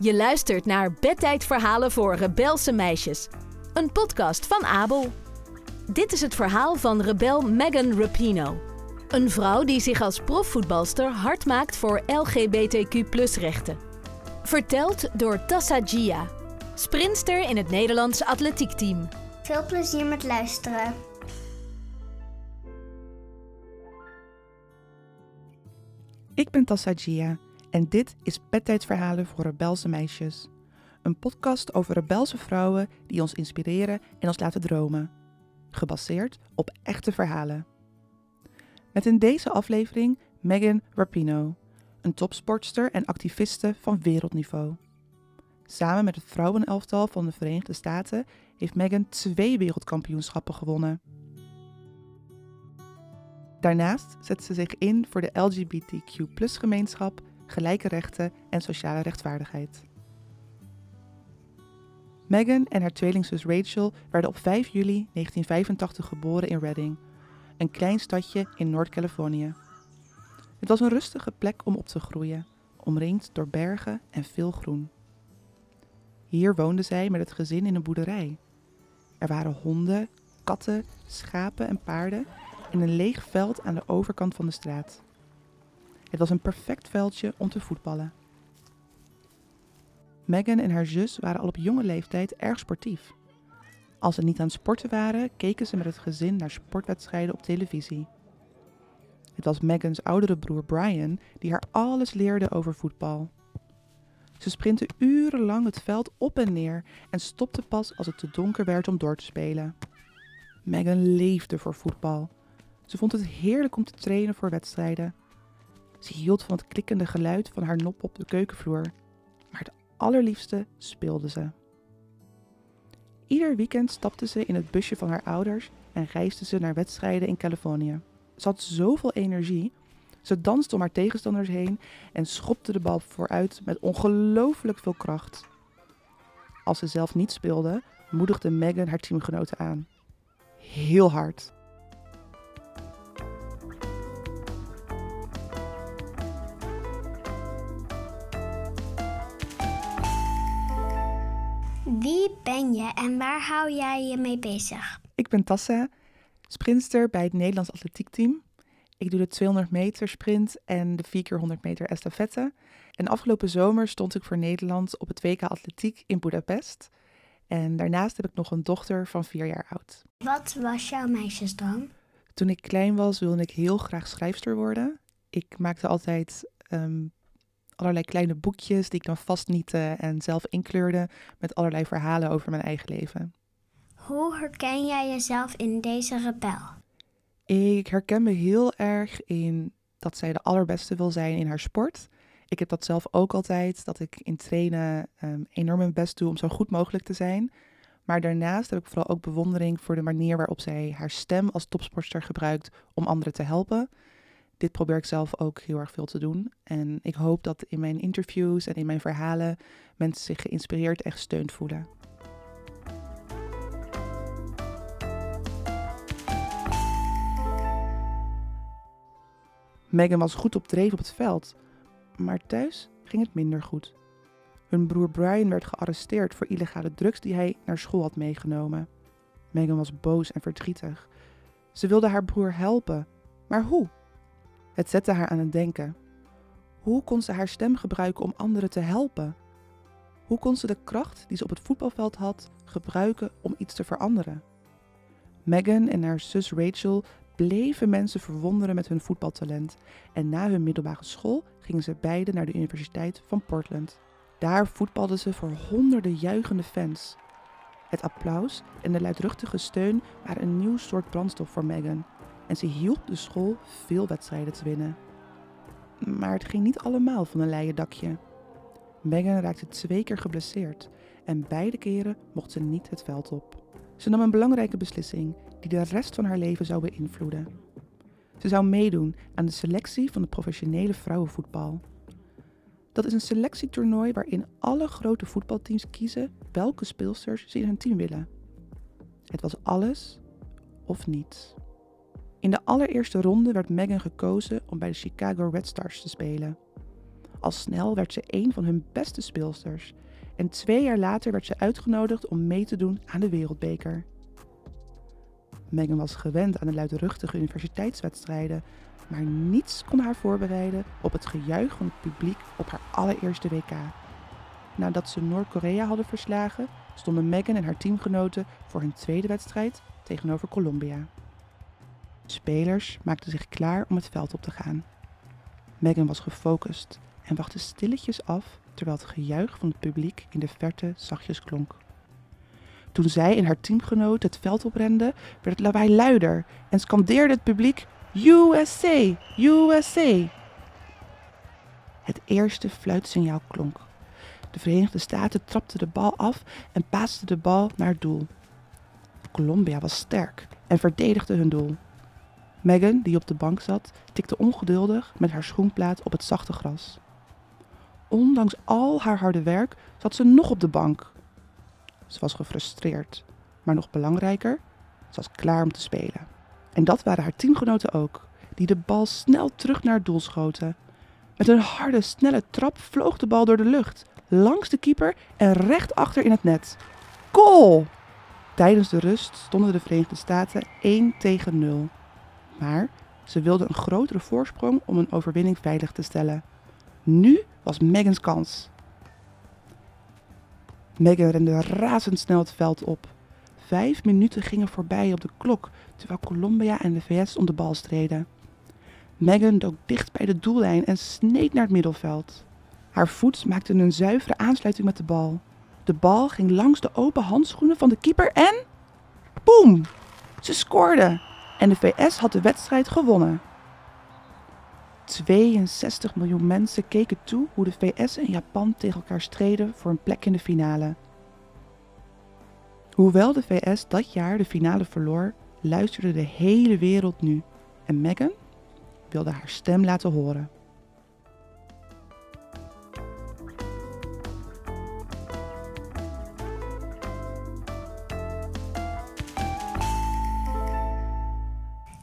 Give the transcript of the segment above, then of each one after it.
Je luistert naar Bedtijdverhalen voor Rebelse Meisjes. Een podcast van Abel. Dit is het verhaal van rebel Megan Rapino. Een vrouw die zich als profvoetbalster hard maakt voor LGBTQ-rechten. Verteld door Tassa Gia, sprinster in het Nederlands atletiekteam. Veel plezier met luisteren. Ik ben Tassa Gia en dit is Bedtijdverhalen voor Rebelse Meisjes. Een podcast over rebelse vrouwen die ons inspireren en ons laten dromen. Gebaseerd op echte verhalen. Met in deze aflevering Megan Rapino, een topsportster en activiste van wereldniveau. Samen met het vrouwenelftal van de Verenigde Staten heeft Megan twee wereldkampioenschappen gewonnen. Daarnaast zet ze zich in voor de LGBTQ-gemeenschap, gelijke rechten en sociale rechtvaardigheid. Megan en haar tweelingzus Rachel werden op 5 juli 1985 geboren in Redding, een klein stadje in Noord-Californië. Het was een rustige plek om op te groeien, omringd door bergen en veel groen. Hier woonde zij met het gezin in een boerderij. Er waren honden, katten, schapen en paarden en een leeg veld aan de overkant van de straat. Het was een perfect veldje om te voetballen. Megan en haar zus waren al op jonge leeftijd erg sportief. Als ze niet aan het sporten waren, keken ze met het gezin naar sportwedstrijden op televisie. Het was Megans oudere broer Brian die haar alles leerde over voetbal. Ze sprintte urenlang het veld op en neer en stopte pas als het te donker werd om door te spelen. Megan leefde voor voetbal. Ze vond het heerlijk om te trainen voor wedstrijden. Ze hield van het klikkende geluid van haar nop op de keukenvloer, maar het allerliefste speelde ze. Ieder weekend stapte ze in het busje van haar ouders en reisde ze naar wedstrijden in Californië. Ze had zoveel energie. Ze danste om haar tegenstanders heen en schopte de bal vooruit met ongelooflijk veel kracht. Als ze zelf niet speelde, moedigde Megan haar teamgenoten aan. Heel hard. Wie ben je en waar hou jij je mee bezig? Ik ben Tassa, sprinster bij het Nederlands atletiekteam. Ik doe de 200 meter sprint en de 4 keer 100 meter estafette. En afgelopen zomer stond ik voor Nederland op het WK Atletiek in Budapest. En daarnaast heb ik nog een dochter van 4 jaar oud. Wat was jouw meisjesdroom? Toen ik klein was, wilde ik heel graag schrijfster worden. Ik maakte altijd ehm, allerlei kleine boekjes die ik dan vastniette en zelf inkleurde met allerlei verhalen over mijn eigen leven. Hoe herken jij jezelf in deze rebel? Ik herken me heel erg in dat zij de allerbeste wil zijn in haar sport. Ik heb dat zelf ook altijd, dat ik in trainen um, enorm mijn best doe om zo goed mogelijk te zijn. Maar daarnaast heb ik vooral ook bewondering voor de manier waarop zij haar stem als topsporter gebruikt om anderen te helpen. Dit probeer ik zelf ook heel erg veel te doen. En ik hoop dat in mijn interviews en in mijn verhalen mensen zich geïnspireerd en gesteund voelen. Megan was goed op dreef op het veld, maar thuis ging het minder goed. Hun broer Brian werd gearresteerd voor illegale drugs die hij naar school had meegenomen. Megan was boos en verdrietig. Ze wilde haar broer helpen, maar hoe? Het zette haar aan het denken. Hoe kon ze haar stem gebruiken om anderen te helpen? Hoe kon ze de kracht die ze op het voetbalveld had gebruiken om iets te veranderen? Megan en haar zus Rachel bleven mensen verwonderen met hun voetbaltalent en na hun middelbare school gingen ze beiden naar de Universiteit van Portland. Daar voetbalden ze voor honderden juichende fans. Het applaus en de luidruchtige steun waren een nieuw soort brandstof voor Megan en ze hielp de school veel wedstrijden te winnen. Maar het ging niet allemaal van een leien dakje. Megan raakte twee keer geblesseerd en beide keren mocht ze niet het veld op. Ze nam een belangrijke beslissing die de rest van haar leven zou beïnvloeden. Ze zou meedoen aan de selectie van het professionele vrouwenvoetbal. Dat is een selectietoernooi waarin alle grote voetbalteams kiezen welke speelsters ze in hun team willen. Het was alles of niets. In de allereerste ronde werd Megan gekozen om bij de Chicago Red Stars te spelen. Al snel werd ze een van hun beste speelsters. En twee jaar later werd ze uitgenodigd om mee te doen aan de Wereldbeker. Megan was gewend aan de luidruchtige universiteitswedstrijden, maar niets kon haar voorbereiden op het gejuich van het publiek op haar allereerste WK. Nadat ze Noord-Korea hadden verslagen, stonden Megan en haar teamgenoten voor hun tweede wedstrijd tegenover Colombia. Spelers maakten zich klaar om het veld op te gaan. Megan was gefocust en wachtte stilletjes af terwijl het gejuich van het publiek in de verte zachtjes klonk. Toen zij en haar teamgenoot het veld oprenden, werd het lawaai luider en scandeerde het publiek USA, USA. Het eerste fluitsignaal klonk. De Verenigde Staten trapte de bal af en paaste de bal naar het doel. Colombia was sterk en verdedigde hun doel. Megan, die op de bank zat, tikte ongeduldig met haar schoenplaat op het zachte gras. Ondanks al haar harde werk zat ze nog op de bank. Ze was gefrustreerd, maar nog belangrijker, ze was klaar om te spelen. En dat waren haar teamgenoten ook, die de bal snel terug naar het doel schoten. Met een harde, snelle trap vloog de bal door de lucht, langs de keeper en recht achter in het net. Goal! Tijdens de rust stonden de Verenigde Staten 1 tegen 0. Maar ze wilden een grotere voorsprong om een overwinning veilig te stellen. Nu was Megans kans. Megan rende razendsnel het veld op. Vijf minuten gingen voorbij op de klok, terwijl Colombia en de VS om de bal streden. Megan dook dicht bij de doellijn en sneed naar het middelveld. Haar voet maakte een zuivere aansluiting met de bal. De bal ging langs de open handschoenen van de keeper en... Boem! Ze scoorde en de VS had de wedstrijd gewonnen. 62 miljoen mensen keken toe hoe de VS en Japan tegen elkaar streden voor een plek in de finale. Hoewel de VS dat jaar de finale verloor, luisterde de hele wereld nu en Meghan wilde haar stem laten horen.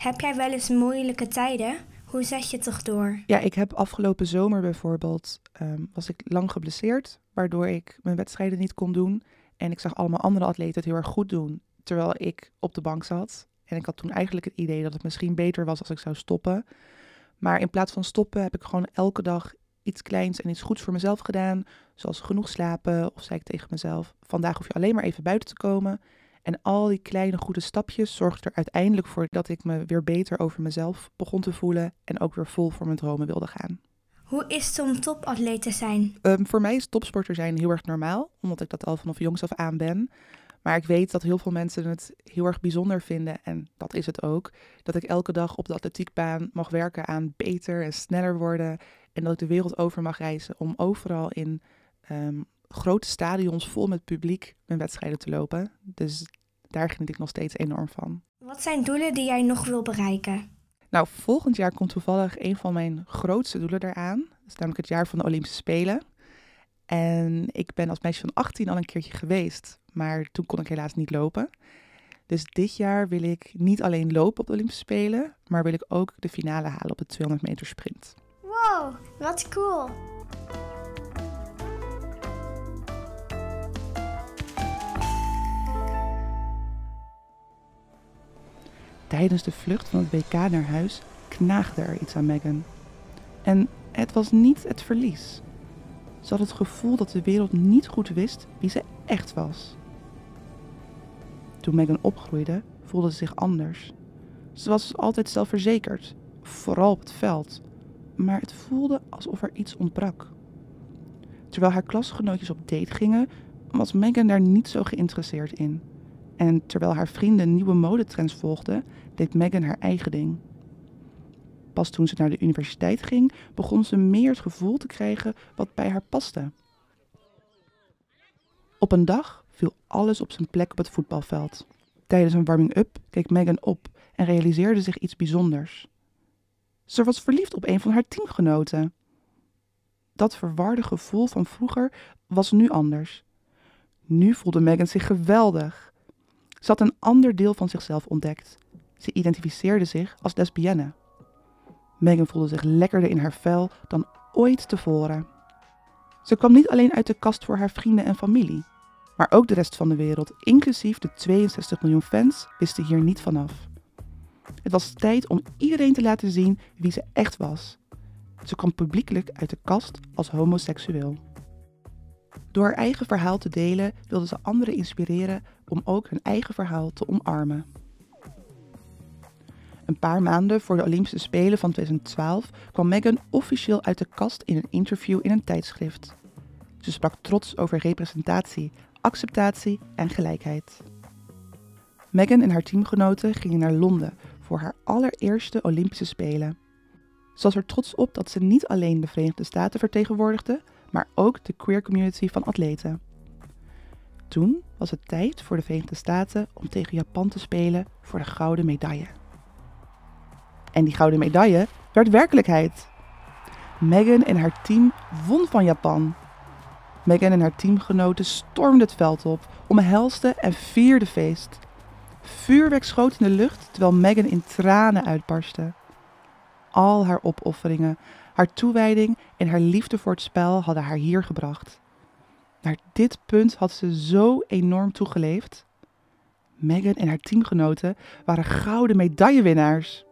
Heb jij wel eens moeilijke tijden? Hoe zet je het toch door? Ja, ik heb afgelopen zomer bijvoorbeeld, ehm, was ik lang geblesseerd, waardoor ik mijn wedstrijden niet kon doen. En ik zag allemaal andere atleten het heel erg goed doen, terwijl ik op de bank zat. En ik had toen eigenlijk het idee dat het misschien beter was als ik zou stoppen. Maar in plaats van stoppen heb ik gewoon elke dag iets kleins en iets goeds voor mezelf gedaan. Zoals genoeg slapen of zei ik tegen mezelf, vandaag hoef je alleen maar even buiten te komen. En al die kleine goede stapjes zorgden er uiteindelijk voor dat ik me weer beter over mezelf begon te voelen en ook weer vol voor mijn dromen wilde gaan. Hoe is het om topatleet te zijn? Um, voor mij is topsporter zijn heel erg normaal, omdat ik dat al vanaf jongs af aan ben. Maar ik weet dat heel veel mensen het heel erg bijzonder vinden, en dat is het ook, dat ik elke dag op de atletiekbaan mag werken aan beter en sneller worden. En dat ik de wereld over mag reizen om overal in um, grote stadions vol met publiek mijn wedstrijden te lopen. Dus daar geniet ik nog steeds enorm van. Wat zijn doelen die jij nog wil bereiken? Nou, volgend jaar komt toevallig een van mijn grootste doelen eraan. Dat is namelijk het jaar van de Olympische Spelen. En ik ben als meisje van 18 al een keertje geweest, maar toen kon ik helaas niet lopen. Dus dit jaar wil ik niet alleen lopen op de Olympische Spelen, maar wil ik ook de finale halen op de 200 meter sprint. Wow, wat cool! Tijdens de vlucht van het WK naar huis knaagde er iets aan Megan. En het was niet het verlies. Ze had het gevoel dat de wereld niet goed wist wie ze echt was. Toen Megan opgroeide, voelde ze zich anders. Ze was altijd zelfverzekerd, vooral op het veld, maar het voelde alsof er iets ontbrak. Terwijl haar klasgenootjes op date gingen, was Megan daar niet zo geïnteresseerd in. En terwijl haar vrienden nieuwe modetrends volgden, deed Megan haar eigen ding. Pas toen ze naar de universiteit ging, begon ze meer het gevoel te krijgen wat bij haar paste. Op een dag viel alles op zijn plek op het voetbalveld. Tijdens een warming-up keek Megan op en realiseerde zich iets bijzonders. Ze was verliefd op een van haar teamgenoten. Dat verwarde gevoel van vroeger was nu anders. Nu voelde Megan zich geweldig. Ze had een ander deel van zichzelf ontdekt. Ze identificeerde zich als lesbienne. Megan voelde zich lekkerder in haar vel dan ooit tevoren. Ze kwam niet alleen uit de kast voor haar vrienden en familie, maar ook de rest van de wereld, inclusief de 62 miljoen fans, wisten hier niet vanaf. Het was tijd om iedereen te laten zien wie ze echt was. Ze kwam publiekelijk uit de kast als homoseksueel. Door haar eigen verhaal te delen wilde ze anderen inspireren om ook hun eigen verhaal te omarmen. Een paar maanden voor de Olympische Spelen van 2012 kwam Meghan officieel uit de kast in een interview in een tijdschrift. Ze sprak trots over representatie, acceptatie en gelijkheid. Meghan en haar teamgenoten gingen naar Londen voor haar allereerste Olympische Spelen. Ze was er trots op dat ze niet alleen de Verenigde Staten vertegenwoordigde, maar ook de queer community van atleten. Toen was het tijd voor de Verenigde Staten om tegen Japan te spelen voor de gouden medaille. En die gouden medaille werd werkelijkheid. Meghan en haar team won van Japan. Meghan en haar teamgenoten stormden het veld op, omhelsten en vierden feest. Vuurwerk schoot in de lucht terwijl Meghan in tranen uitbarstte. Al haar opofferingen, haar toewijding en haar liefde voor het spel hadden haar hier gebracht. Naar dit punt had ze zo enorm toegeleefd. Meghan en haar teamgenoten waren gouden medaillewinnaars.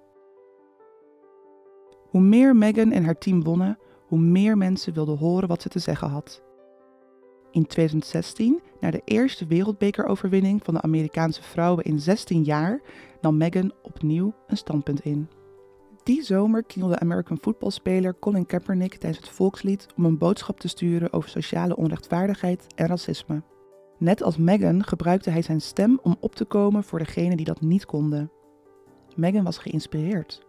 Hoe meer Meghan en haar team wonnen, hoe meer mensen wilden horen wat ze te zeggen had. In 2016, na de eerste wereldbekeroverwinning van de Amerikaanse vrouwen in 16 jaar, nam Meghan opnieuw een standpunt in. Die zomer knielde American voetbalspeler Colin Kaepernick tijdens het volkslied om een boodschap te sturen over sociale onrechtvaardigheid en racisme. Net als Meghan gebruikte hij zijn stem om op te komen voor degenen die dat niet konden. Meghan was geïnspireerd.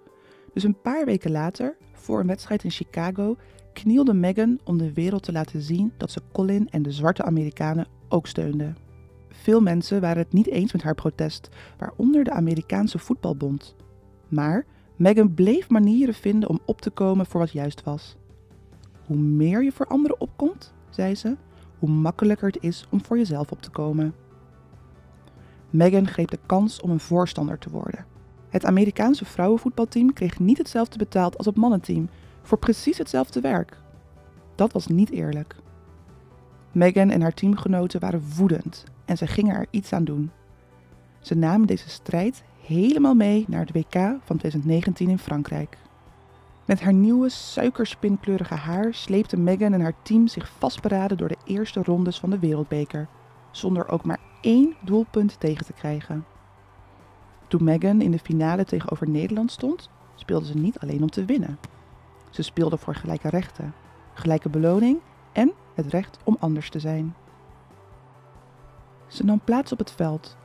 Dus een paar weken later, voor een wedstrijd in Chicago, knielde Meghan om de wereld te laten zien dat ze Colin en de zwarte Amerikanen ook steunde. Veel mensen waren het niet eens met haar protest, waaronder de Amerikaanse voetbalbond. Maar Meghan bleef manieren vinden om op te komen voor wat juist was. Hoe meer je voor anderen opkomt, zei ze, hoe makkelijker het is om voor jezelf op te komen. Meghan greep de kans om een voorstander te worden. Het Amerikaanse vrouwenvoetbalteam kreeg niet hetzelfde betaald als het mannenteam voor precies hetzelfde werk. Dat was niet eerlijk. Meghan en haar teamgenoten waren woedend en ze gingen er iets aan doen. Ze namen deze strijd helemaal mee naar het WK van 2019 in Frankrijk. Met haar nieuwe suikerspinkleurige haar sleepte Meghan en haar team zich vastberaden door de eerste rondes van de Wereldbeker, zonder ook maar één doelpunt tegen te krijgen. Toen Meghan in de finale tegenover Nederland stond, speelde ze niet alleen om te winnen. Ze speelde voor gelijke rechten, gelijke beloning en het recht om anders te zijn. Ze nam plaats op het veld.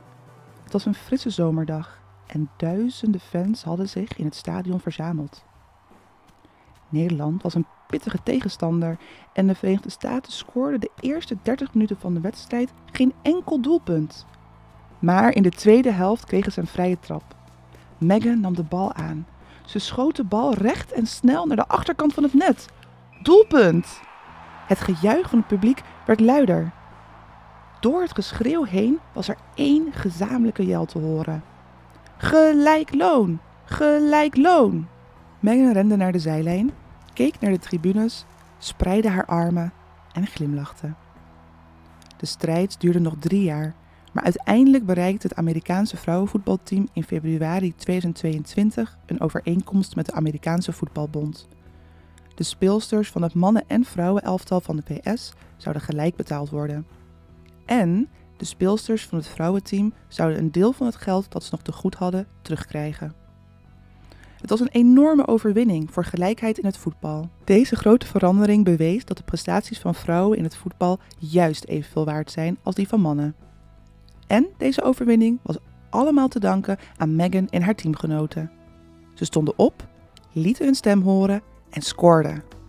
Het was een frisse zomerdag en duizenden fans hadden zich in het stadion verzameld. Nederland was een pittige tegenstander en de Verenigde Staten scoorden de eerste 30 minuten van de wedstrijd geen enkel doelpunt. Maar in de tweede helft kregen ze een vrije trap. Meghan nam de bal aan. Ze schoot de bal recht en snel naar de achterkant van het net. Doelpunt! Het gejuich van het publiek werd luider. Door het geschreeuw heen was er één gezamenlijke jel te horen. Gelijk loon! Gelijk loon! Meghan rende naar de zijlijn, keek naar de tribunes, spreidde haar armen en glimlachte. De strijd duurde nog drie jaar maar uiteindelijk bereikte het Amerikaanse vrouwenvoetbalteam in februari 2022 een overeenkomst met de Amerikaanse voetbalbond. De speelsters van het mannen- en vrouwenelftal van de PS zouden gelijk betaald worden. En de speelsters van het vrouwenteam zouden een deel van het geld dat ze nog te goed hadden terugkrijgen. Het was een enorme overwinning voor gelijkheid in het voetbal. Deze grote verandering bewees dat de prestaties van vrouwen in het voetbal juist evenveel waard zijn als die van mannen. En deze overwinning was allemaal te danken aan Meghan en haar teamgenoten. Ze stonden op, lieten hun stem horen en scoorden.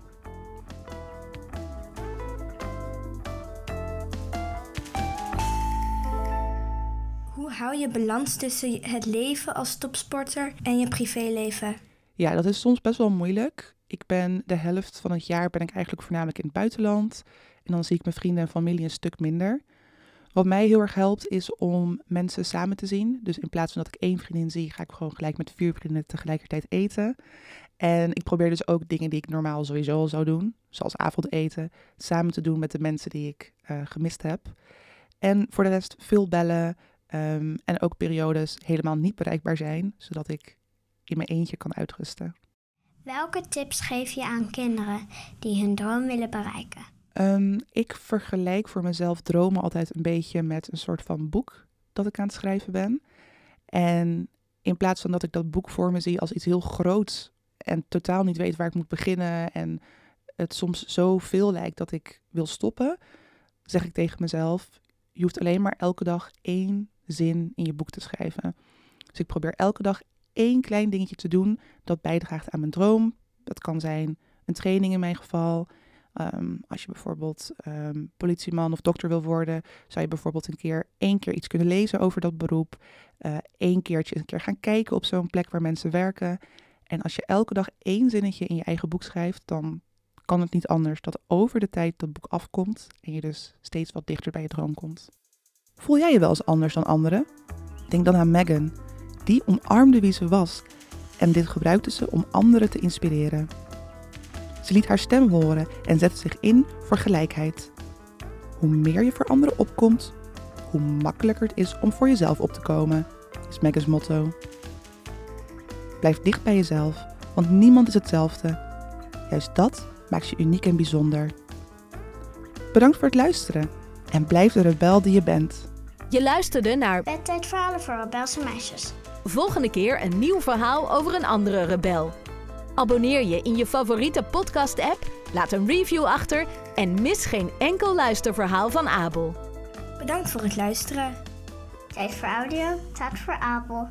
Je balans tussen het leven als topsporter en je privéleven? Ja, dat is soms best wel moeilijk. Ik ben de helft van het jaar ben ik eigenlijk voornamelijk in het buitenland. En dan zie ik mijn vrienden en familie een stuk minder. Wat mij heel erg helpt is om mensen samen te zien. Dus in plaats van dat ik één vriendin zie, ga ik gewoon gelijk met vier vriendinnen tegelijkertijd eten. En ik probeer dus ook dingen die ik normaal sowieso al zou doen, zoals avondeten, samen te doen met de mensen die ik eh, gemist heb. En voor de rest veel bellen ehm, en ook periodes helemaal niet bereikbaar zijn, zodat ik in mijn eentje kan uitrusten. Welke tips geef je aan kinderen die hun droom willen bereiken? Ehm, ik vergelijk voor mezelf dromen altijd een beetje met een soort van boek dat ik aan het schrijven ben. En in plaats van dat ik dat boek voor me zie als iets heel groots en totaal niet weet waar ik moet beginnen en het soms zo veel lijkt dat ik wil stoppen, zeg ik tegen mezelf: je hoeft alleen maar elke dag één zin in je boek te schrijven. Dus ik probeer elke dag één klein dingetje te doen dat bijdraagt aan mijn droom. Dat kan zijn een training in mijn geval. Ehm, als je bijvoorbeeld um, politieman of dokter wil worden, zou je bijvoorbeeld een keer één keer iets kunnen lezen over dat beroep. Uh, één keertje een keer gaan kijken op zo'n plek waar mensen werken. En als je elke dag één zinnetje in je eigen boek schrijft, dan kan het niet anders dat over de tijd dat boek afkomt en je dus steeds wat dichter bij je droom komt. Voel jij je wel eens anders dan anderen? Denk dan aan Megan. Die omarmde wie ze was en dit gebruikte ze om anderen te inspireren. Ze liet haar stem horen en zette zich in voor gelijkheid. Hoe meer je voor anderen opkomt, hoe makkelijker het is om voor jezelf op te komen, is Megan's motto. Blijf dicht bij jezelf, want niemand is hetzelfde. Juist dat maakt je uniek en bijzonder. Bedankt voor het luisteren en blijf de rebel die je bent. Je luisterde naar Bedtijdverhalen voor rebelse meisjes. Volgende keer een nieuw verhaal over een andere rebel. Abonneer je in je favoriete podcast-app, laat een review achter en mis geen enkel luisterverhaal van Abel. Bedankt voor het luisteren. Tijd voor audio, tijd voor Abel.